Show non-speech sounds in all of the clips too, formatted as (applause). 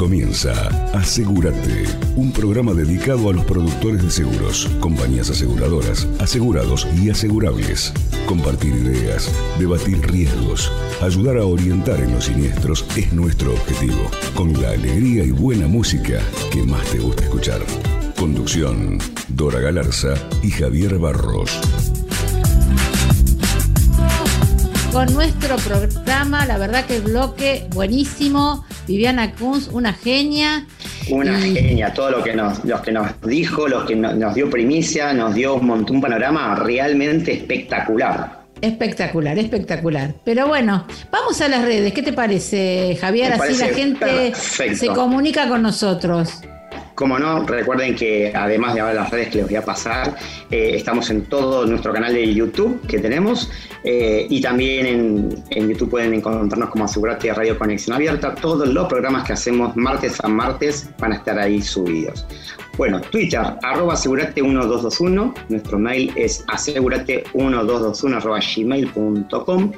comienza Asegúrate, un programa dedicado a los productores de seguros, compañías aseguradoras, asegurados y asegurables. Compartir ideas, debatir riesgos, ayudar a orientar en los siniestros es nuestro objetivo, con la alegría y buena música que más te gusta escuchar. Conducción, Dora Galarza y Javier Barros. Con nuestro programa, la verdad que el bloque buenísimo. Viviana Kunz, una genia. Una genia, todo lo que nos, los que nos dijo, los que nos, dio primicia, nos dio un, montón, un panorama realmente espectacular. Espectacular, espectacular. Pero bueno, vamos a las redes. ¿Qué te parece, Javier? Así la gente se comunica con nosotros. Como no, recuerden que además de las redes que les voy a pasar, eh, estamos en todo nuestro canal de YouTube que tenemos eh, y también en, YouTube pueden encontrarnos como Asegurate Radio Conexión Abierta. Todos los programas que hacemos martes a martes van a estar ahí subidos. Bueno, Twitter, arroba asegurate1221. Nuestro mail es asegurate1221 arroba gmail.com.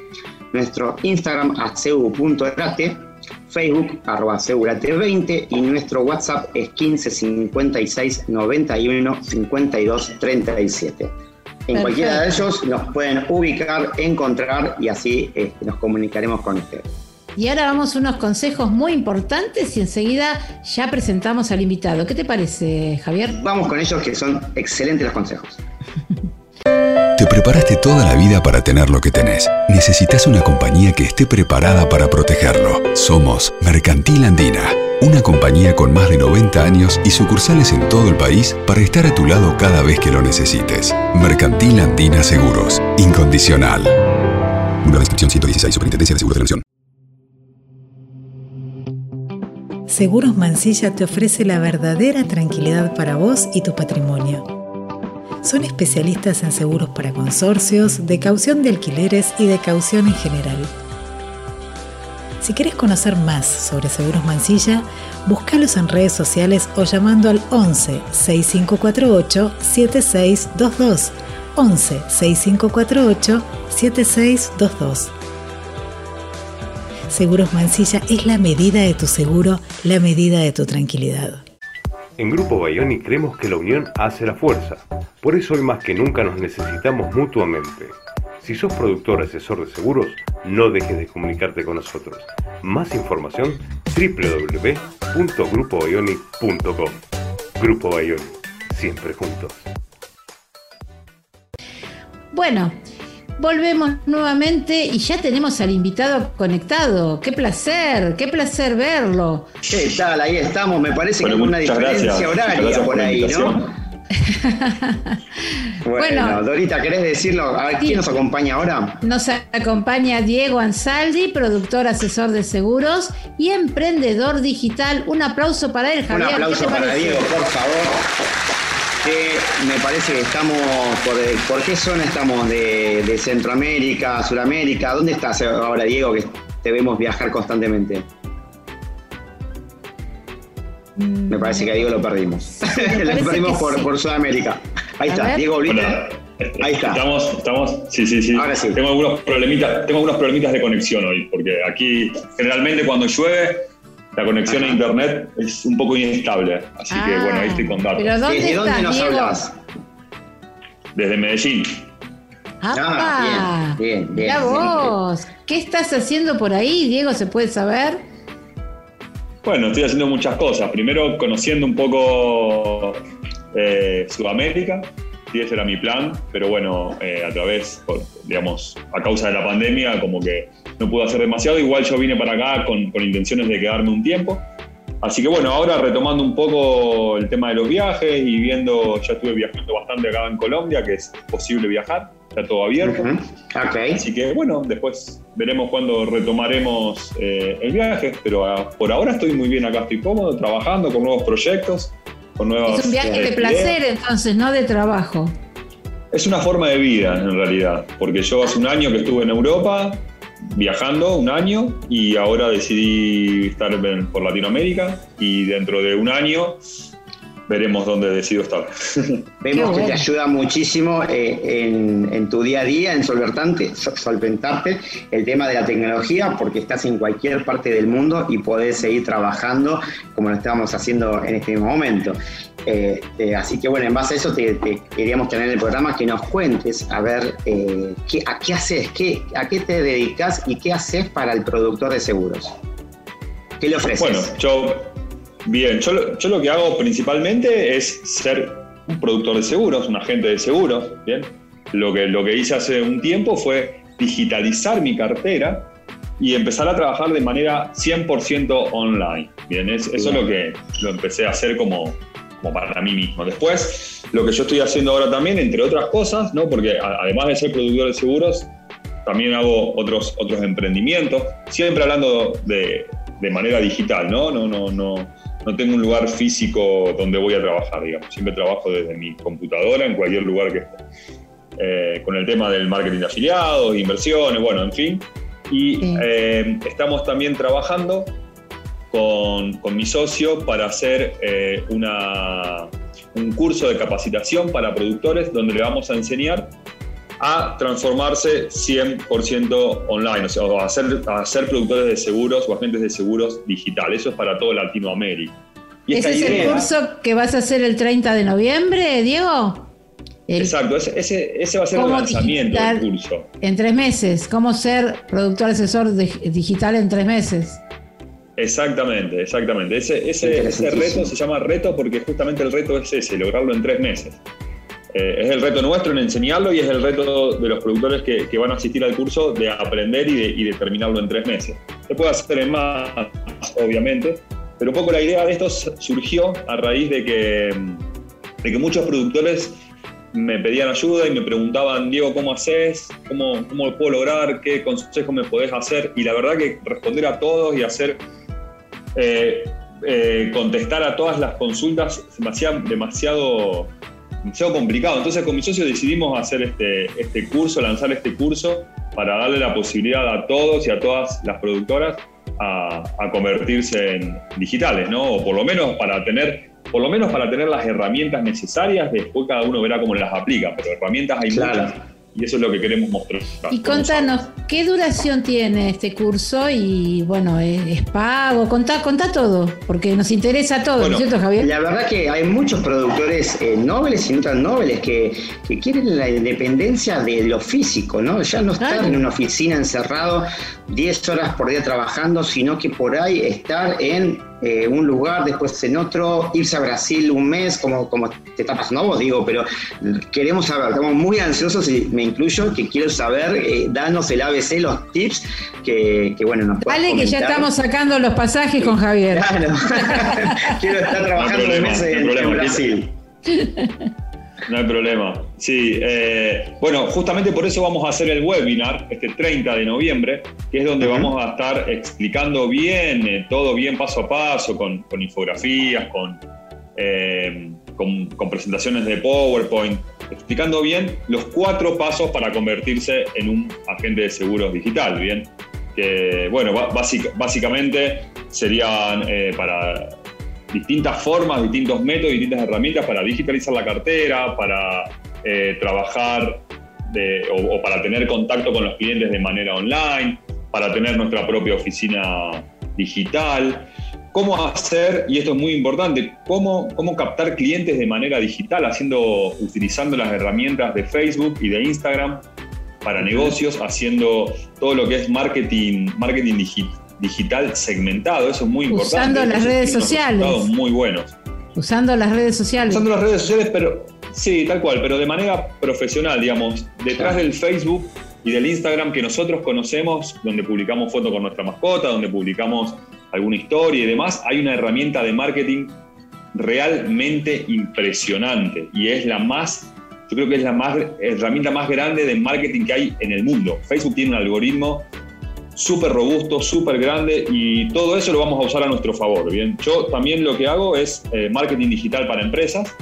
Nuestro Instagram, asegu.erate Facebook, arroba asegurate20 y nuestro WhatsApp es 15 56 91 52 37. En cualquiera de ellos nos pueden ubicar, encontrar y así este, nos comunicaremos con ustedes. Y ahora vamos a unos consejos muy importantes y enseguida ya presentamos al invitado. ¿Qué te parece, Javier? Vamos con ellos que son excelentes los consejos. (laughs) Te preparaste toda la vida para tener lo que tenés. Necesitas una compañía que esté preparada para protegerlo. Somos Mercantil Andina, una compañía con más de 90 años y sucursales en todo el país para estar a tu lado cada vez que lo necesites. Mercantil Andina Seguros, incondicional. Número de inscripción 116, Superintendencia de Seguros de la. Seguros Mansilla te ofrece la verdadera tranquilidad para vos y tu patrimonio son especialistas en seguros para consorcios, de caución de alquileres y de caución en general. Si quieres conocer más sobre Seguros Mansilla, búscalos en redes sociales o llamando al 11 6548 7622. 11 6548 7622. Seguros Mansilla es la medida de tu seguro, la medida de tu tranquilidad. En Grupo Bayoni creemos que la unión hace la fuerza. Por eso hoy más que nunca nos necesitamos mutuamente. Si sos productor asesor de seguros, no dejes de comunicarte con nosotros. Más información www.grupobayoni.com. Grupo Bayoni, siempre juntos. Bueno, Volvemos nuevamente y ya tenemos al invitado conectado. Qué placer, qué placer verlo. ¿Qué tal? Ahí estamos. Me parece que hay una diferencia horaria por ahí, ¿no? (laughs) bueno, Dorita, ¿querés decirlo? A ver, ¿quién nos acompaña ahora? Nos acompaña Diego Ansaldi, productor asesor de seguros y emprendedor digital. Un aplauso para él, Javier. Un aplauso para Diego, por favor que me parece que estamos, por, qué zona estamos? De, Centroamérica, Sudamérica? ¿Dónde estás ahora, Diego, que te vemos viajar constantemente? Mm. Me parece que a Diego lo perdimos. lo (laughs) perdimos por, Sudamérica. Ahí está, Diego, Ahí está. Estamos, estamos, sí, sí, sí. Ahora sí. Tengo algunos problemitas, tengo algunos problemitas de conexión hoy, porque aquí generalmente cuando llueve la conexión a internet es un poco inestable. Así que bueno, ahí estoy con datos. ¿Pero dónde ¿Desde dónde nos hablas? Desde Medellín. Ah, bien, bien, bien. vos. ¿Qué estás haciendo por ahí, Diego? ¿Se puede saber? Bueno, estoy haciendo muchas cosas. Primero, conociendo un poco eh, Sudamérica. Sí, ese era mi plan. Pero bueno, eh, a través, digamos, a causa de la pandemia, como que no pude hacer demasiado. Igual yo vine para acá con, intenciones de quedarme un tiempo. Así que bueno, ahora retomando un poco el tema de los viajes y viendo, ya estuve viajando bastante acá en Colombia, que es posible viajar, está todo abierto. Así que bueno, después veremos cuándo retomaremos eh, el viaje, pero por ahora estoy muy bien acá, estoy cómodo, trabajando con nuevos proyectos, con. Es un viaje de placer entonces, no de trabajo. Es una forma de vida en realidad, porque yo hace un año que estuve en Europa, viajando un año y ahora decidí estar por Latinoamérica y dentro de un año veremos dónde decido estar. Vemos que te ayuda muchísimo eh, en, tu día a día, en solventarte, solventarte el tema de la tecnología, porque estás en cualquier parte del mundo y podés seguir trabajando como lo estamos haciendo en este momento. Este, así que bueno, en base a eso te, queríamos tener en el programa que nos cuentes a ver eh, qué, a qué haces, qué, a qué te dedicas y qué haces para el productor de seguros. ¿Qué le ofreces? Bueno, yo Bien, yo, lo que hago principalmente es ser un productor de seguros, un agente de seguros. Bien, lo que, lo que hice hace un tiempo fue digitalizar mi cartera y empezar a trabajar de manera 100% online. Bien, eso es lo que lo empecé a hacer como, como para mí mismo. Después, lo que yo estoy haciendo ahora también, entre otras cosas, ¿no? porque además de ser productor de seguros, también hago otros, otros emprendimientos, siempre hablando de, de manera digital, ¿no? No, no, no, no tengo un lugar físico donde voy a trabajar, digamos. Siempre trabajo desde mi computadora, en cualquier lugar que esté. Eh, con el tema del marketing de afiliados, inversiones, bueno, en fin. Y eh, estamos también trabajando con, con, mi socio para hacer eh, una, un curso de capacitación para productores donde le vamos a enseñar a transformarse 100% online, o sea, a ser, a ser productores de seguros o agentes de seguros digitales. Eso es para todo Latinoamérica. ¿Ese es el curso que vas a hacer el 30 de noviembre, Diego? Exacto, ese, ese, va a ser el lanzamiento del curso. En tres meses, ¿cómo ser productor asesor digital en tres meses? Exactamente, exactamente. Ese, ese, ese reto se llama reto porque justamente el reto es ese, lograrlo en tres meses. Eh, es el reto nuestro en enseñarlo y es el reto de los productores que, van a asistir al curso de aprender y de, terminarlo en tres meses. Se puede hacer en más, obviamente, pero un poco la idea de esto surgió a raíz de que, de que muchos productores me pedían ayuda y me preguntaban, Diego, ¿cómo haces? ¿Cómo, ¿Cómo puedo lograr? ¿Qué consejos me podés hacer? Y la verdad que responder a todos y hacer... Eh, eh, contestar a todas las consultas demasiado, demasiado demasiado complicado. Entonces con mi socio decidimos hacer este, este curso, lanzar este curso para darle la posibilidad a todos y a todas las productoras a, convertirse en digitales, ¿no? O por lo menos para tener, por lo menos para tener las herramientas necesarias, después cada uno verá cómo las aplica, pero herramientas hay muchas y eso es lo que queremos mostrar. Y contanos, ¿qué duración tiene este curso? Y bueno, ¿es, pago? Contá, contá todo, porque nos interesa todo, ¿no es cierto, Javier? La verdad que hay muchos productores eh, nobles y no tan nobles que, quieren la independencia de lo físico, ¿no? Ya no estar en una oficina encerrado 10 horas por día trabajando, sino que por ahí estar en eh, un lugar, después en otro, irse a Brasil un mes, como, como te está pasando vos, digo, pero queremos saber, estamos muy ansiosos y me incluyo, que quiero saber, eh, danos el ABC, los tips, que, bueno, nos Vale, que ya estamos sacando los pasajes con Javier. Claro, (laughs) quiero estar trabajando un mes en Brasil. (laughs) No hay problema. Sí, eh, bueno, justamente por eso vamos a hacer el webinar este 30 de noviembre, que es donde vamos a estar explicando bien, eh, todo bien paso a paso, con, infografías, eh, con, con, presentaciones de PowerPoint, explicando bien los cuatro pasos para convertirse en un agente de seguros digital, ¿bien? Que, bueno, básicamente serían para distintas formas, distintos métodos, distintas herramientas para digitalizar la cartera, para eh, trabajar o, para tener contacto con los clientes de manera online, para tener nuestra propia oficina digital. ¿Cómo hacer, y esto es muy importante, cómo, cómo captar clientes de manera digital, haciendo, utilizando las herramientas de Facebook y de Instagram para negocios, haciendo todo lo que es marketing, marketing digital digital segmentado, eso es muy importante. Usando las redes sociales. Muy buenos. Usando las redes sociales. Usando las redes sociales, pero sí, tal cual, pero de manera profesional, digamos, detrás del Facebook y del Instagram que nosotros conocemos, donde publicamos fotos con nuestra mascota, donde publicamos alguna historia y demás, hay una herramienta de marketing realmente impresionante y es la más, yo creo que es la más, herramienta más grande de marketing que hay en el mundo. Facebook tiene un algoritmo súper robusto, súper grande y todo eso lo vamos a usar a nuestro favor. Bien, yo también lo que hago es eh, marketing digital para empresas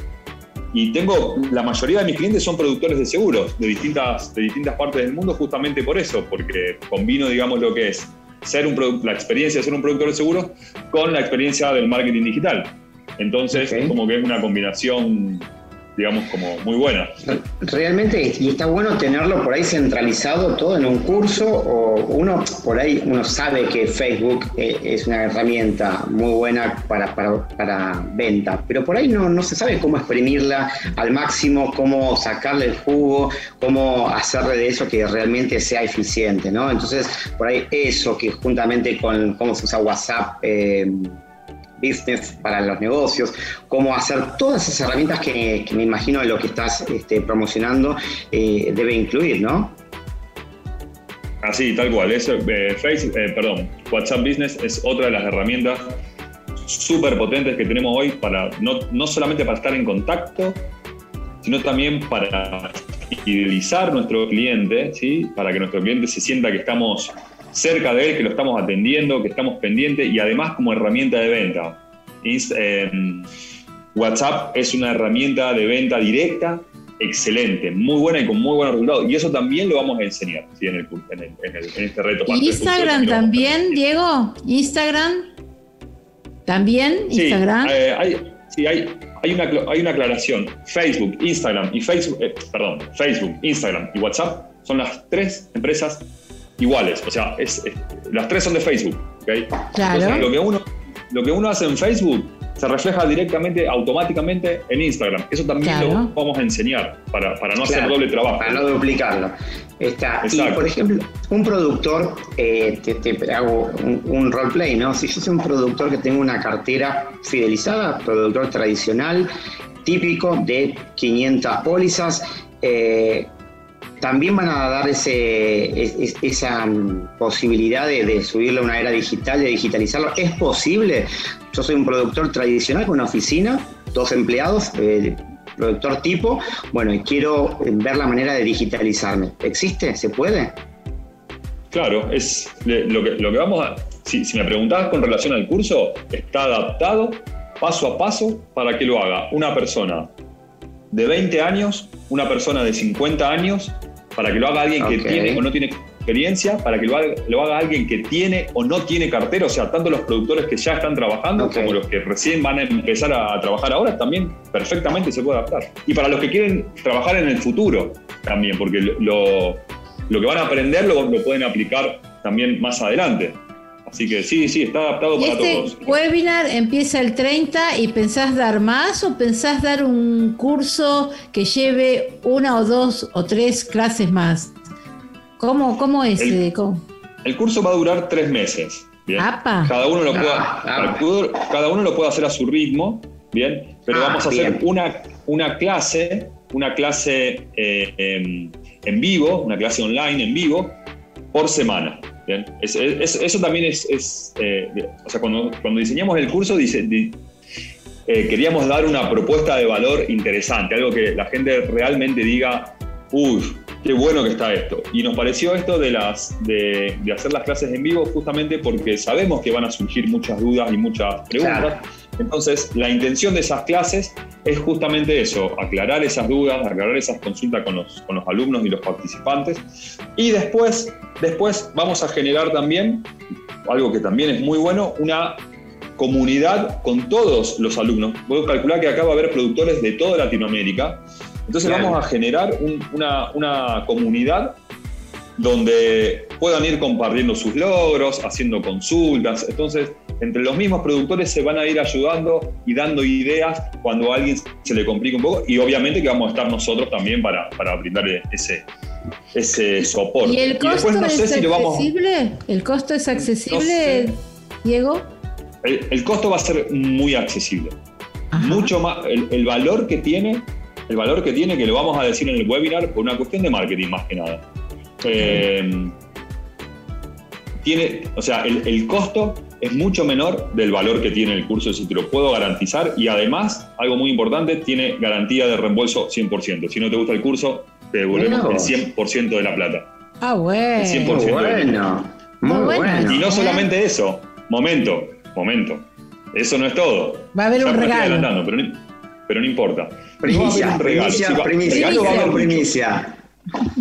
y tengo, la mayoría de mis clientes son productores de seguros de distintas, de distintas partes del mundo justamente por eso, porque combino, digamos, lo que es ser un la experiencia de ser un productor de seguros con la experiencia del marketing digital. Entonces, como que es una combinación digamos, como muy buena. Realmente, y está bueno tenerlo por ahí centralizado todo en un curso, o uno por ahí, uno sabe que Facebook eh, es una herramienta muy buena para, para, venta, pero por ahí no, no se sabe cómo exprimirla al máximo, cómo sacarle el jugo, cómo hacerle de eso que realmente sea eficiente, ¿no? Entonces, por ahí eso que juntamente con cómo se usa WhatsApp, eh, business para los negocios, cómo hacer todas esas herramientas que, me imagino lo que estás este, promocionando eh, debe incluir, ¿no? Así, tal cual. Eso, eh, Facebook, eh, perdón, WhatsApp Business es otra de las herramientas súper potentes que tenemos hoy para no, no solamente para estar en contacto, sino también para fidelizar nuestro cliente, ¿sí? para que nuestro cliente se sienta que estamos cerca de él, que lo estamos atendiendo, que estamos pendientes y además como herramienta de venta. Em, WhatsApp es una herramienta de venta directa excelente, muy buena y con muy buenos resultados. Y eso también lo vamos a enseñar en, este reto. ¿Y Instagram también, Diego? ¿Instagram? ¿También? ¿Instagram? Eh, hay, sí, hay, hay, una, hay una aclaración. Facebook, Instagram y Facebook, eh, perdón, Facebook, Instagram y WhatsApp son las tres empresas iguales. O sea, es, las tres son de Facebook. ¿okay? Claro. lo que, uno, lo que uno hace en Facebook se refleja directamente, automáticamente en Instagram. Eso también lo vamos a enseñar para, no hacer doble trabajo. Para no duplicarlo. Está. Y, por ejemplo, un productor, eh, te, hago un, roleplay, ¿no? Si yo soy un productor que tengo una cartera fidelizada, productor tradicional, típico de 500 pólizas, eh, también van a dar ese, esa mm, posibilidad de, subirle a una era digital, de digitalizarlo. ¿Es posible? Yo soy un productor tradicional con una oficina, dos empleados, eh, productor tipo, bueno, y quiero eh, ver la manera de digitalizarme. ¿Existe? ¿Se puede? Claro, es lo que, lo que vamos a... Si, si me preguntabas con relación al curso, está adaptado paso a paso para que lo haga una persona de 20 años, una persona de 50 años para que lo haga alguien que tiene o no tiene experiencia, para que lo haga, alguien que tiene o no tiene cartera, o sea, tanto los productores que ya están trabajando como los que recién van a empezar a trabajar ahora, también perfectamente se puede adaptar. Y para los que quieren trabajar en el futuro también, porque lo, que van a aprender lo, lo pueden aplicar también más adelante. Así que sí, sí, está adaptado para este todos. webinar empieza el 30 y pensás dar más o pensás dar un curso que lleve una o dos o tres clases más. ¿Cómo, cómo es? El, eh, el curso va a durar tres meses. Cada uno lo ah, puede, cada uno lo puede hacer a su ritmo, bien, pero ah, vamos a hacer una, una clase, una clase eh, en vivo, una clase online en vivo por semana eso también es, eh, o sea, cuando, cuando, diseñamos el curso, dice, eh, queríamos dar una propuesta de valor interesante, algo que la gente realmente diga, uy, qué bueno que está esto. Y nos pareció esto de, las, de, hacer las clases en vivo justamente porque sabemos que van a surgir muchas dudas y muchas preguntas. Entonces, la intención de esas clases es justamente eso, aclarar esas dudas, aclarar esas consultas con los, con los alumnos y los participantes. Y después, después vamos a generar también, algo que también es muy bueno, una comunidad con todos los alumnos. Puedo calcular que acá va a haber productores de toda Latinoamérica. Entonces vamos a generar una, una comunidad donde puedan ir compartiendo sus logros, haciendo consultas. Entonces, entre los mismos productores se van a ir ayudando y dando ideas cuando a alguien se le complica un poco y obviamente que vamos a estar nosotros también para, para brindarle ese, ese soporte. ¿Y el costo es accesible? ¿El costo es accesible, Diego? El, costo va a ser muy accesible. Mucho más, el, valor que tiene, el valor que tiene, que lo vamos a decir en el webinar, por una cuestión de marketing más que nada. Eh, tiene, o sea, el, el costo es mucho menor del valor que tiene el curso, si te lo puedo garantizar. Y además, algo muy importante, tiene garantía de reembolso 100%. Si no te gusta el curso, te devolvemos el 100% de la plata. Ah, bueno. El 100% bueno. Muy bueno. Y no solamente eso. Momento, momento. Eso no es todo. Va a haber un regalo. Pero no, importa. Primicia, va a haber un regalo. Primicia, primicia, regalo va a haber primicia.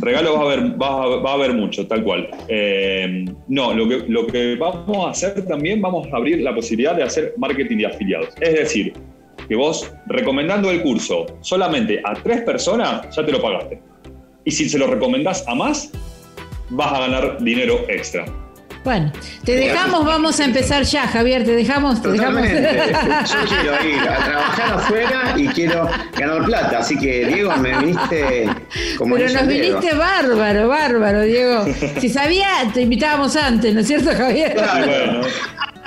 Regalos va a haber, va, a haber mucho, tal cual. Eh, no, lo que, lo que vamos a hacer también, vamos a abrir la posibilidad de hacer marketing de afiliados. Es decir, que vos, recomendando el curso solamente a tres personas, ya te lo pagaste. Y si se lo recomendás a más, vas a ganar dinero extra. Bueno, te dejamos, vamos a empezar ya, Javier, te dejamos, te dejamos. Yo quiero ir a trabajar afuera y quiero ganar plata, así que Diego, me viniste como Pero nos viniste bárbaro, bárbaro, Diego. Si sabía, te invitábamos antes, ¿no es cierto, Javier? Claro, bueno,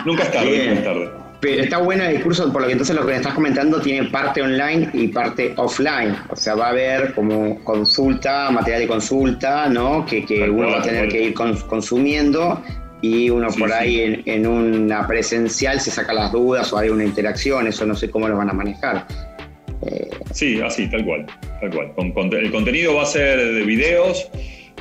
nunca es tarde, nunca es tarde. Pero está bueno el curso, por lo que entonces lo que me estás comentando tiene parte online y parte offline. O sea, va a haber como consulta, material de consulta, ¿no? Que, que uno va a tener que ir consumiendo y uno por ahí En, una presencial se saca las dudas o hay una interacción, eso no sé cómo lo van a manejar. Eh, sí, así, tal cual, tal cual. el contenido va a ser de videos,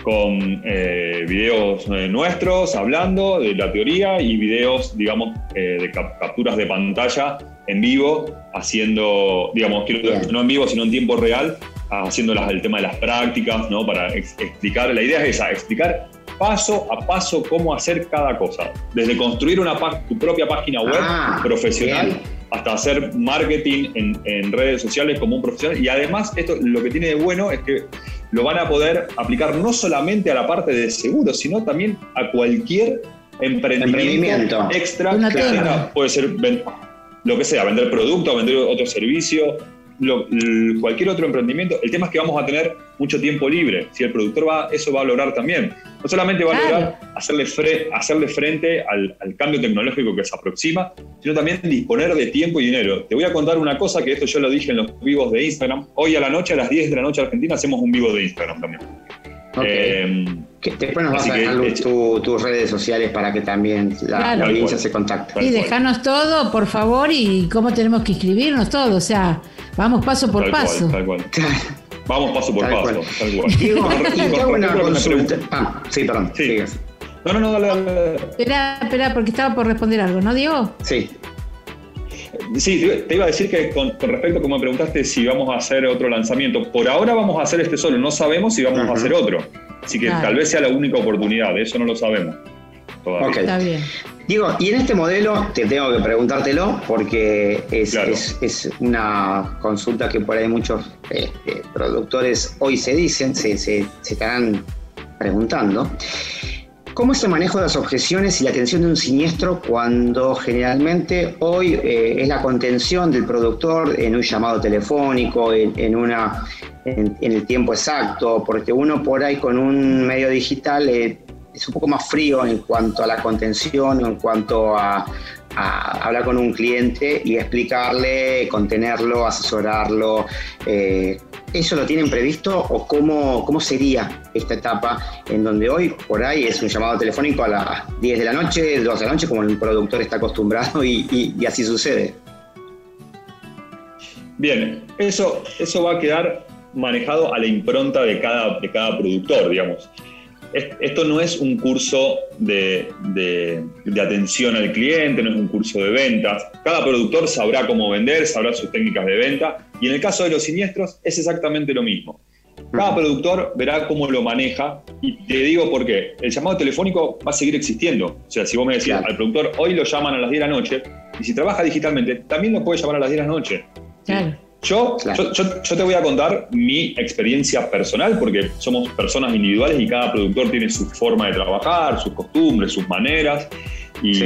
con eh, videos eh, nuestros hablando de la teoría y videos, digamos, de capturas de pantalla en vivo, haciendo, digamos, no en vivo, sino en tiempo real, haciendo el tema de las prácticas, ¿no? Para explicar, la idea es esa, explicar paso a paso cómo hacer cada cosa. Desde construir una tu propia página web ah, profesional hasta hacer marketing en, redes sociales como un profesional. Y además, esto lo que tiene de bueno es que lo van a poder aplicar no solamente a la parte de seguros, sino también a cualquier emprendimiento, extra Puede ser lo que sea, vender producto, vender otro servicio, cualquier otro emprendimiento, el tema es que vamos a tener mucho tiempo libre. Si el productor va, eso va a lograr también. No solamente va a lograr hacerle, hacerle frente al, cambio tecnológico que se aproxima, sino también disponer de tiempo y dinero. Te voy a contar una cosa que esto yo lo dije en los vivos de Instagram. Hoy a la noche, a las 10 de la noche Argentina, hacemos un vivo de Instagram también. Eh, después nos vas a dejar tus redes sociales para que también la, audiencia se contacte. Sí, dejanos todo, por favor, y cómo tenemos que inscribirnos todo. O sea, Vamos paso por paso. tal cual. Vamos paso por paso. Tal cual. Digo, hago una consulta. Ah, sí, perdón. Sí. No, no, no, dale, dale. Espera, espera, porque estaba por responder algo, ¿no, Diego? Sí. Sí, te iba a decir que con, respecto a como me preguntaste si vamos a hacer otro lanzamiento, por ahora vamos a hacer este solo, no sabemos si vamos a hacer otro. Así que tal vez sea la única oportunidad, eso no lo sabemos. Todavía. Está bien. Digo, y en este modelo te tengo que preguntártelo porque es, es, una consulta que por ahí muchos este, productores hoy se dicen, se, se, estarán preguntando. ¿Cómo es el manejo de las objeciones y la atención de un siniestro cuando generalmente hoy eh, es la contención del productor en un llamado telefónico, en, una, en, el tiempo exacto? Porque uno por ahí con un medio digital eh, es un poco más frío en cuanto a la contención, en cuanto a, hablar con un cliente y explicarle, contenerlo, asesorarlo. Eh, ¿Eso lo tienen previsto o cómo, cómo sería esta etapa en donde hoy por ahí es un llamado telefónico a las 10 de la noche, 2 de la noche, como el productor está acostumbrado y, así sucede? Bien, eso, eso va a quedar manejado a la impronta de cada, de cada productor, digamos esto no es un curso de, atención al cliente, no es un curso de ventas. Cada productor sabrá cómo vender, sabrá sus técnicas de venta y en el caso de los siniestros es exactamente lo mismo. Cada productor verá cómo lo maneja y te digo por qué. El llamado telefónico va a seguir existiendo. O sea, si vos me decís al productor, hoy lo llaman a las 10 de la noche y si trabaja digitalmente, también lo puede llamar a las 10 de la noche. Claro. Yo, yo, te voy a contar mi experiencia personal, porque somos personas individuales y cada productor tiene su forma de trabajar, sus costumbres, sus maneras y,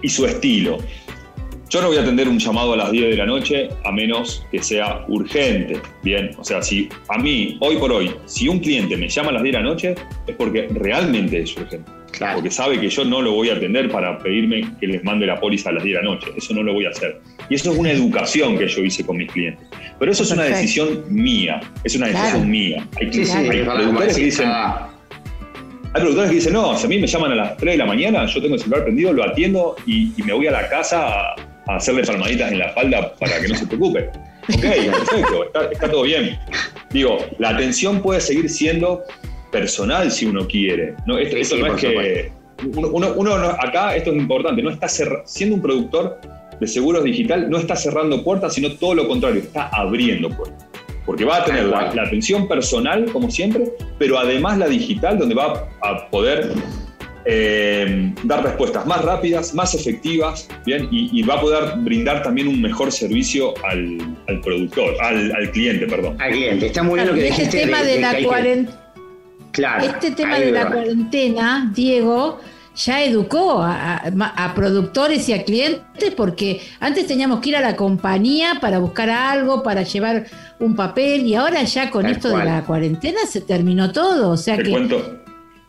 y su estilo. Yo no voy a atender un llamado a las 10 de la noche a menos que sea urgente. Bien, o sea, si a mí, hoy por hoy, si un cliente me llama a las 10 de la noche, es porque realmente es urgente. Porque sabe que yo no lo voy a atender para pedirme que les mande la póliza a las 10 de la noche. Eso no lo voy a hacer. Y eso es una educación que yo hice con mis clientes. Pero eso es una decisión mía. Es una decisión mía. Hay, productores que dicen. Hay productores que dicen, no, si a mí me llaman a las 3 de la mañana, yo tengo el celular prendido, lo atiendo y, me voy a la casa a, hacerle palmaditas en la espalda para que no se preocupe. Ok, perfecto, está, está todo bien. Digo, la atención puede seguir siendo personal si uno quiere. No, esto, no es que. Uno, acá, esto es importante, no está siendo un productor de seguros digital, no está cerrando puertas, sino todo lo contrario, está abriendo puertas. Porque va a tener la, atención personal, como siempre, pero además la digital, donde va a poder eh, dar respuestas más rápidas, más efectivas, ¿bien? Y, va a poder brindar también un mejor servicio al, productor, al, cliente, perdón. Al cliente, está muy bien lo que este dijiste. Tema de, la Claro, este tema de la cuarentena, Diego, ya educó a, productores y a clientes porque antes teníamos que ir a la compañía para buscar algo, para llevar un papel y ahora ya con esto de la cuarentena se terminó todo. O sea te que... Cuento,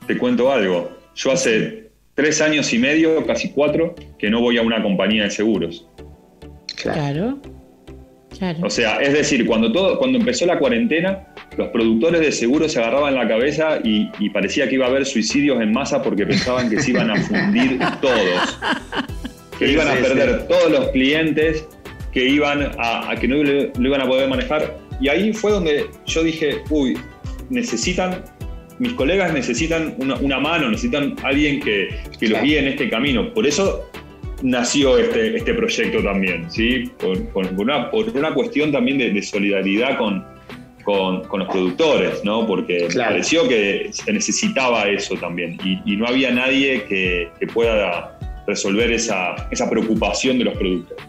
te cuento algo. Yo hace tres años y medio, casi cuatro, que no voy a una compañía de seguros. Claro. O sea, es decir, cuando, todo, cuando empezó la cuarentena, los productores de seguros se agarraban la cabeza y, parecía que iba a haber suicidios en masa porque pensaban que se iban a fundir todos, que iban a perder todos los clientes, que iban a, que no lo, iban a poder manejar. Y ahí fue donde yo dije, uy, necesitan, mis colegas necesitan una, mano, necesitan alguien que, que los guíe en este camino. Por eso nació este, este proyecto también, ¿sí? Por, una, por una, cuestión también de, solidaridad con, con, los productores, ¿no? Porque pareció que se necesitaba eso también y, no había nadie que, pueda resolver esa, esa, preocupación de los productores.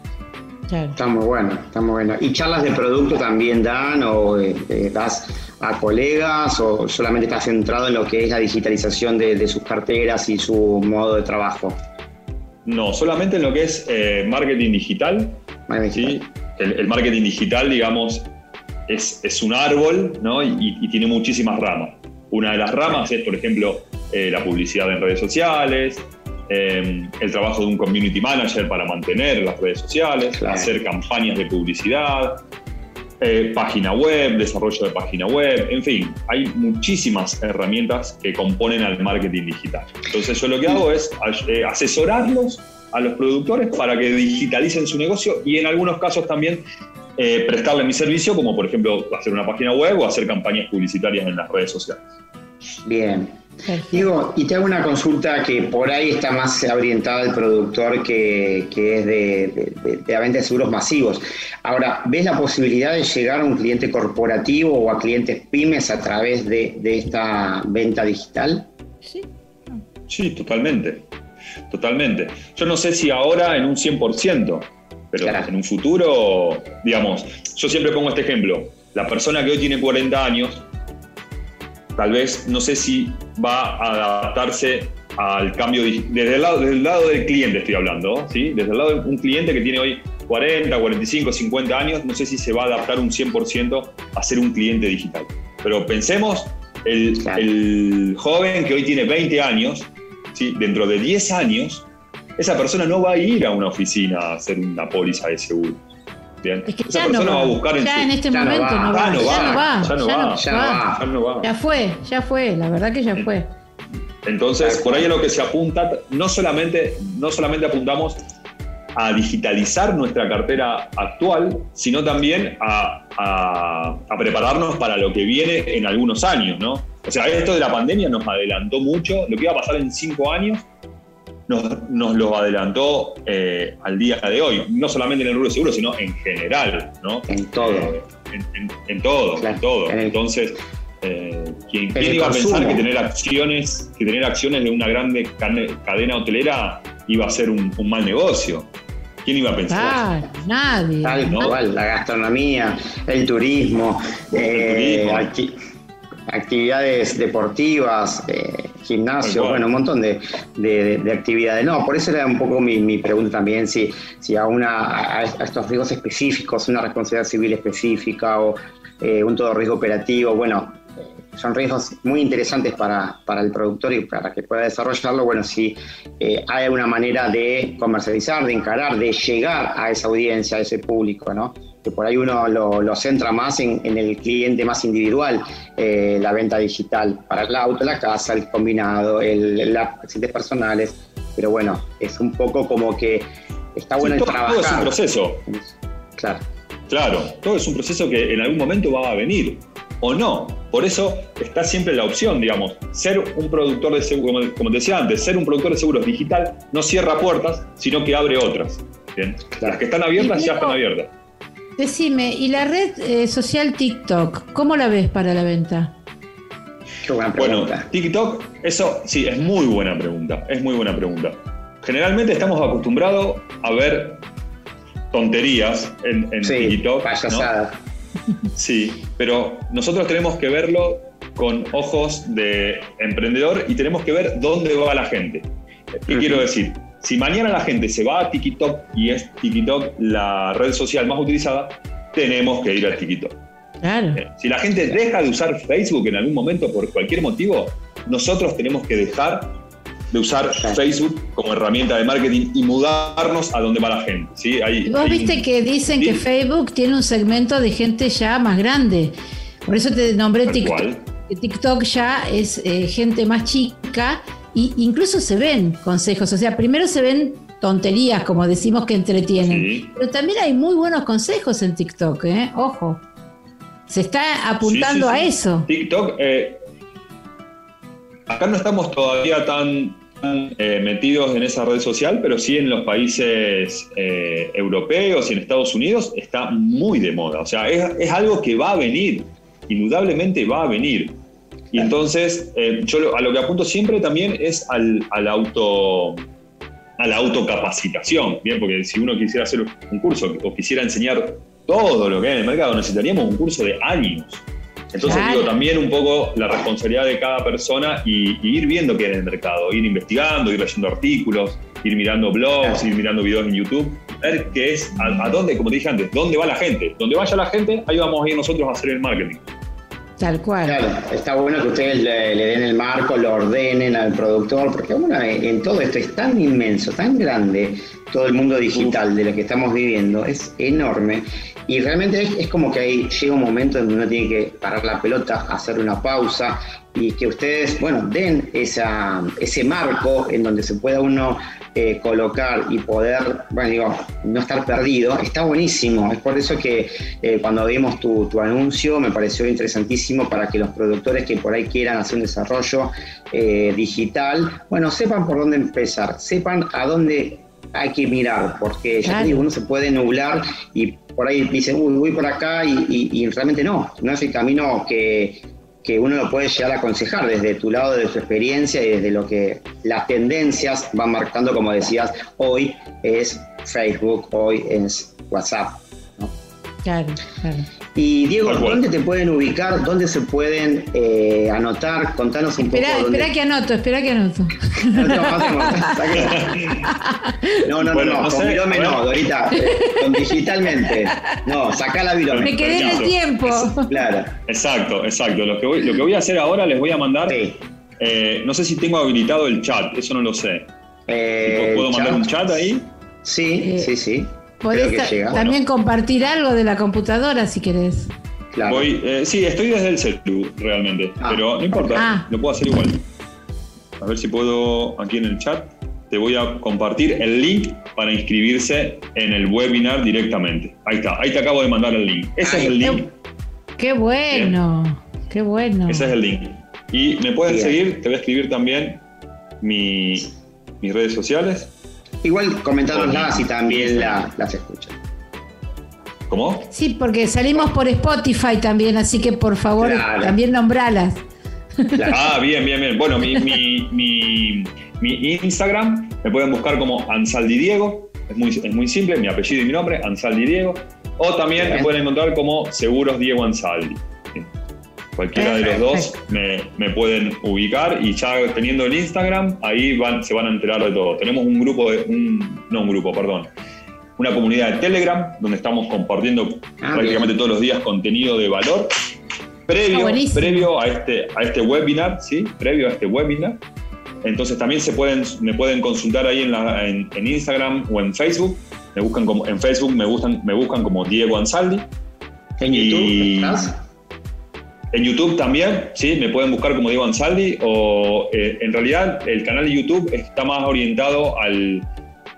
Está muy bueno, está muy bueno. ¿Y charlas de producto también dan o eh, eh, das a colegas o solamente estás centrado en lo que es la digitalización de, de sus carteras y su modo de trabajo? No, solamente en lo que es eh, marketing digital. ¿sí? El, marketing digital, digamos, es, un árbol ¿no? y, tiene muchísimas ramas. Una de las ramas es, por ejemplo, eh, la publicidad en redes sociales, em, el trabajo de un community manager para mantener las redes sociales, hacer campañas de publicidad, eh, página web, desarrollo de página web, en fin, hay muchísimas herramientas que componen al marketing digital. Entonces yo lo que hago es eh, asesorarlos a los productores para que digitalicen su negocio y en algunos casos también eh, prestarle mi servicio, como por ejemplo hacer una página web o hacer campañas publicitarias en las redes sociales. Bien, Digo, y te hago una consulta que por ahí está más orientada al productor que, es de, la venta de seguros masivos. Ahora, ¿ves la posibilidad de llegar a un cliente corporativo o a clientes pymes a través de, esta venta digital? Sí. Sí, totalmente. Totalmente. Yo no sé si ahora en un 100%, pero en un futuro, digamos, yo siempre pongo este ejemplo. La persona que hoy tiene 40 años tal vez no sé si va a adaptarse al cambio desde el lado, desde el lado del cliente estoy hablando, ¿sí? Desde el lado de un cliente que tiene hoy 40, 45, 50 años, no sé si se va a adaptar un 100% a ser un cliente digital. Pero pensemos, el, el joven que hoy tiene 20 años, ¿sí? dentro de 10 años, esa persona no va a ir a una oficina a hacer una póliza de seguro. Es que ya no va. a buscar en, ya en este momento no va. Ya no va. Ya no va. Ya no va. Ya fue, ya fue. La verdad que ya fue. Entonces, por ahí es lo que se apunta, no solamente, no solamente apuntamos a digitalizar nuestra cartera actual, sino también a, a, prepararnos para lo que viene en algunos años, ¿no? O sea, esto de la pandemia nos adelantó mucho, lo que iba a pasar en cinco años nos, lo adelantó eh, al día de hoy, no solamente en el rubro seguro, sino en general, ¿no? En todo. Eh, en, todo, en todo. Entonces, eh, ¿quién, iba a pensar que tener acciones, que tener acciones de una grande cadena hotelera iba a ser un, mal negocio? ¿Quién iba a pensar? Ah, nadie. Tal cual, la gastronomía, el turismo, el turismo actividades deportivas, eh, gimnasio, bueno, un montón de, actividades. No, por eso era un poco mi, pregunta también, si, si a, una, a estos riesgos específicos, una responsabilidad civil específica o eh, un todo riesgo operativo, bueno, eh, son riesgos muy interesantes para, para, el productor y para que pueda desarrollarlo, bueno, si hay una manera de comercializar, de encarar, de llegar a esa audiencia, a ese público, ¿no? Que por ahí uno lo, centra más en, el cliente más individual, eh, la venta digital para el auto, la casa, el combinado, el, las accidentes personales, pero bueno, es un poco como que está bueno el trabajar. Todo es un proceso. Claro. Claro, todo es un proceso que en algún momento va a venir o no. Por eso está siempre la opción, digamos, ser un productor de seguros, como, te decía antes, ser un productor de seguros digital no cierra puertas, sino que abre otras. ¿bien? Las que están abiertas ya están abiertas. Decime, ¿y la red eh, social TikTok, cómo la ves para la venta? Qué buena pregunta. Bueno, TikTok, eso sí, es muy buena pregunta. Es muy buena pregunta. Generalmente estamos acostumbrados a ver tonterías en, TikTok. Sí, pero nosotros tenemos que verlo con ojos de emprendedor y tenemos que ver dónde va la gente. ¿Qué quiero decir? Si mañana la gente se va a TikTok y es TikTok la red social más utilizada, tenemos que ir a TikTok. Claro. Eh, si la gente deja de usar Facebook en algún momento por cualquier motivo, nosotros tenemos que dejar de usar Facebook como herramienta de marketing y mudarnos a donde va la gente. ¿sí? Vos viste que dicen que Facebook tiene un segmento de gente ya más grande. Por eso te nombré TikTok. TikTok ya es eh, gente más chica y incluso se ven consejos. O sea, primero se ven tonterías, como decimos que entretienen. Pero también hay muy buenos consejos en TikTok, ¿eh? Ojo. Se está apuntando a eso. TikTok, eh, acá no estamos todavía tan, eh, metidos en esa red social, pero sí en los países eh, europeos y en Estados Unidos está muy de moda. O sea, es, algo que va a venir, indudablemente va a venir. Y entonces, yo a lo que apunto siempre también es al, al auto a la autocapacitación, ¿bien? Porque si uno quisiera hacer un curso o quisiera enseñar todo lo que hay en el mercado, necesitaríamos un curso de años. Entonces digo también un poco la responsabilidad de cada persona y, ir viendo qué hay en el mercado, ir investigando, ir leyendo artículos, ir mirando blogs, ir mirando videos en YouTube, ver qué es, a, a, dónde, como te dije antes, dónde va la gente. Donde vaya la gente, ahí vamos a ir nosotros a hacer el marketing. Tal cual. Claro, está bueno que ustedes le, den el marco, lo ordenen al productor, porque bueno, en todo esto es tan inmenso, tan grande, todo el mundo digital de lo que estamos viviendo, es enorme. Y realmente es, como que ahí llega un momento en donde uno tiene que parar la pelota, hacer una pausa y que ustedes, bueno, den esa, ese marco en donde se pueda uno eh, colocar y poder, bueno, digo, no estar perdido, está buenísimo. Es por eso que eh, cuando vimos tu, anuncio me pareció interesantísimo para que los productores que por ahí quieran hacer un desarrollo eh, digital, bueno, sepan por dónde empezar, sepan a dónde hay que mirar, porque ya digo, uno se puede nublar y por ahí dice, uy, voy por acá y, realmente no, no es el camino que, que, uno lo puede llegar a aconsejar desde tu lado, de tu experiencia y desde lo que las tendencias van marcando, como decías, hoy es Facebook, hoy es WhatsApp. Claro, claro. Y Diego, ¿dónde te pueden ubicar? ¿Dónde se pueden eh, anotar? Contanos un poco. Espera que anoto, espera que anoto. No, no, no, no, con Virome no, Dorita, con digitalmente. No, sacá la Virome. Me quedé en el tiempo. Claro. Exacto, exacto. Lo que, voy, lo que voy a hacer ahora, les voy a mandar. Eh, no sé si tengo habilitado el chat, eso no lo sé. Eh, ¿Puedo mandar un chat ahí? Sí, sí, sí. Podés también compartir algo de la computadora si querés. Claro. Voy, eh, sí, estoy desde el celu realmente, ah, pero no importa, ah. lo puedo hacer igual. A ver si puedo aquí en el chat. Te voy a compartir el link para inscribirse en el webinar directamente. Ahí está, ahí te acabo de mandar el link. Ese es el link. Qué bueno, qué bueno. Ese es el link. Y me pueden seguir, te voy a escribir también mis redes sociales. Igual comentárnoslas y también las escuchan. ¿Cómo? Sí, porque salimos por Spotify también, así que por favor también nombralas. Ah, (laughs) bien, bien, bien. Bueno, mi, mi, mi, Instagram me pueden buscar como Ansaldi Diego, es muy, es muy simple, mi apellido y mi nombre, Ansaldi Diego. O también me pueden encontrar como Seguros Diego Ansaldi. Cualquiera de los dos me, pueden ubicar y ya teniendo el Instagram, ahí van, se van a enterar de todo. Tenemos un grupo, de, un, no un grupo, perdón, una comunidad de Telegram donde estamos compartiendo ah, prácticamente todos los días contenido de valor. Previo, ah, previo a, este, a este webinar, ¿sí? Previo a este webinar. Entonces también se pueden, me pueden consultar ahí en, la, en, Instagram o en Facebook. Me buscan como, en Facebook me, gustan, me buscan como Diego Ansaldi. ¿En YouTube? En YouTube también, sí, me pueden buscar como Diego Ansaldi o eh, en realidad el canal de YouTube está más orientado al,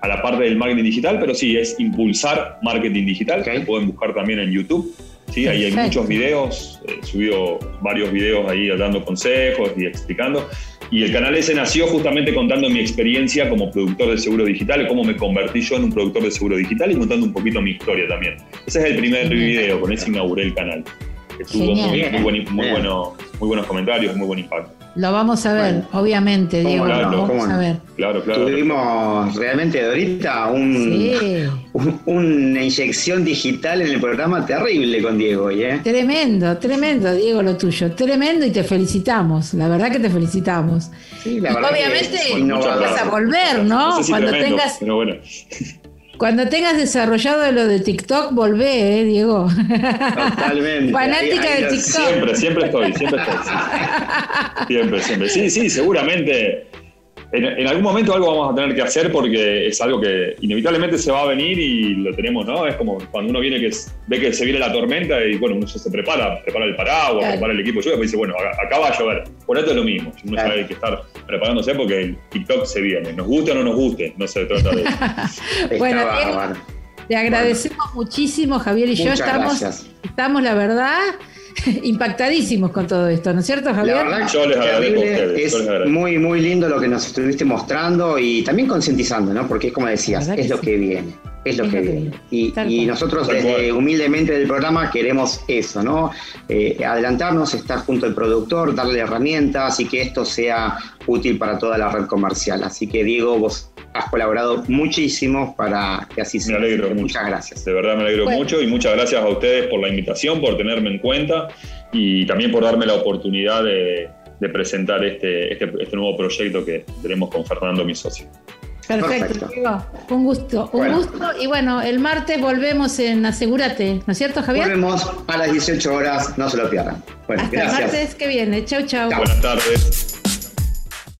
a la parte del marketing digital, pero sí, es impulsar marketing digital, que pueden buscar también en YouTube. Sí, ahí hay muchos videos, he subido varios videos ahí dando consejos y explicando. Y el canal ese nació justamente contando mi experiencia como productor de seguro digital, cómo me convertí yo en un productor de seguro digital y contando un poquito mi historia también. Ese es el primer video, con ese inauguré el canal. Tuvo muy, muy buenos comentarios, muy buen impacto. Lo vamos a ver, obviamente, Diego. lo vamos a ver. Claro, claro. Tuvimos realmente, Dorita, (laughs) un, una inyección digital en el programa terrible con Diego. ¿eh? Tremendo, tremendo, Diego, lo tuyo. Tremendo y te felicitamos. La verdad que te felicitamos. Sí, la verdad obviamente vas a volver, ¿no? Cuando tengas. Pero bueno. Cuando tengas desarrollado lo de TikTok, volvé, ¿eh, Diego? Totalmente. Fanática de TikTok. Siempre, siempre estoy, siempre estoy. Siempre, siempre. Sí, sí, seguramente en, algún momento algo vamos a tener que hacer porque es algo que inevitablemente se va a venir y lo tenemos, ¿no? Es como cuando uno viene que ve que se viene la tormenta y bueno, uno se prepara, prepara el paraguas, prepara el equipo de lluvia, pues dice, bueno, acá va a llover. Por esto es lo mismo, uno sabe que estar preparándose porque el TikTok se viene. Nos guste o no nos guste, no se trata de eso. (laughs) bueno, te agradecemos muchísimo, Javier y yo. Estamos, estamos, la verdad, (laughs) impactadísimos con todo esto, ¿no es cierto, Javier? La verdad, yo les agradezco Es muy, muy lindo lo que nos estuviste mostrando y también concientizando, ¿no? Porque es como decías, es lo que viene. Es lo que viene. Y, nosotros desde humildemente del programa queremos eso, ¿no? Eh, adelantarnos, estar junto al productor, darle herramientas y que esto sea útil para toda la red comercial. Así que Diego, vos has colaborado muchísimo para que así sea. Me alegro Muchas gracias. De verdad me alegro mucho y muchas gracias a ustedes por la invitación, por tenerme en cuenta y también por darme la oportunidad de, presentar este, este, este, nuevo proyecto que tenemos con Fernando, mi socio. Perfecto, un gusto, un gusto. Y bueno, el martes volvemos en Asegúrate, ¿no es cierto, Javier? Volvemos a las 18 horas, no se lo pierdan. Bueno, Hasta el martes que viene. Chau, chau. Buenas tardes.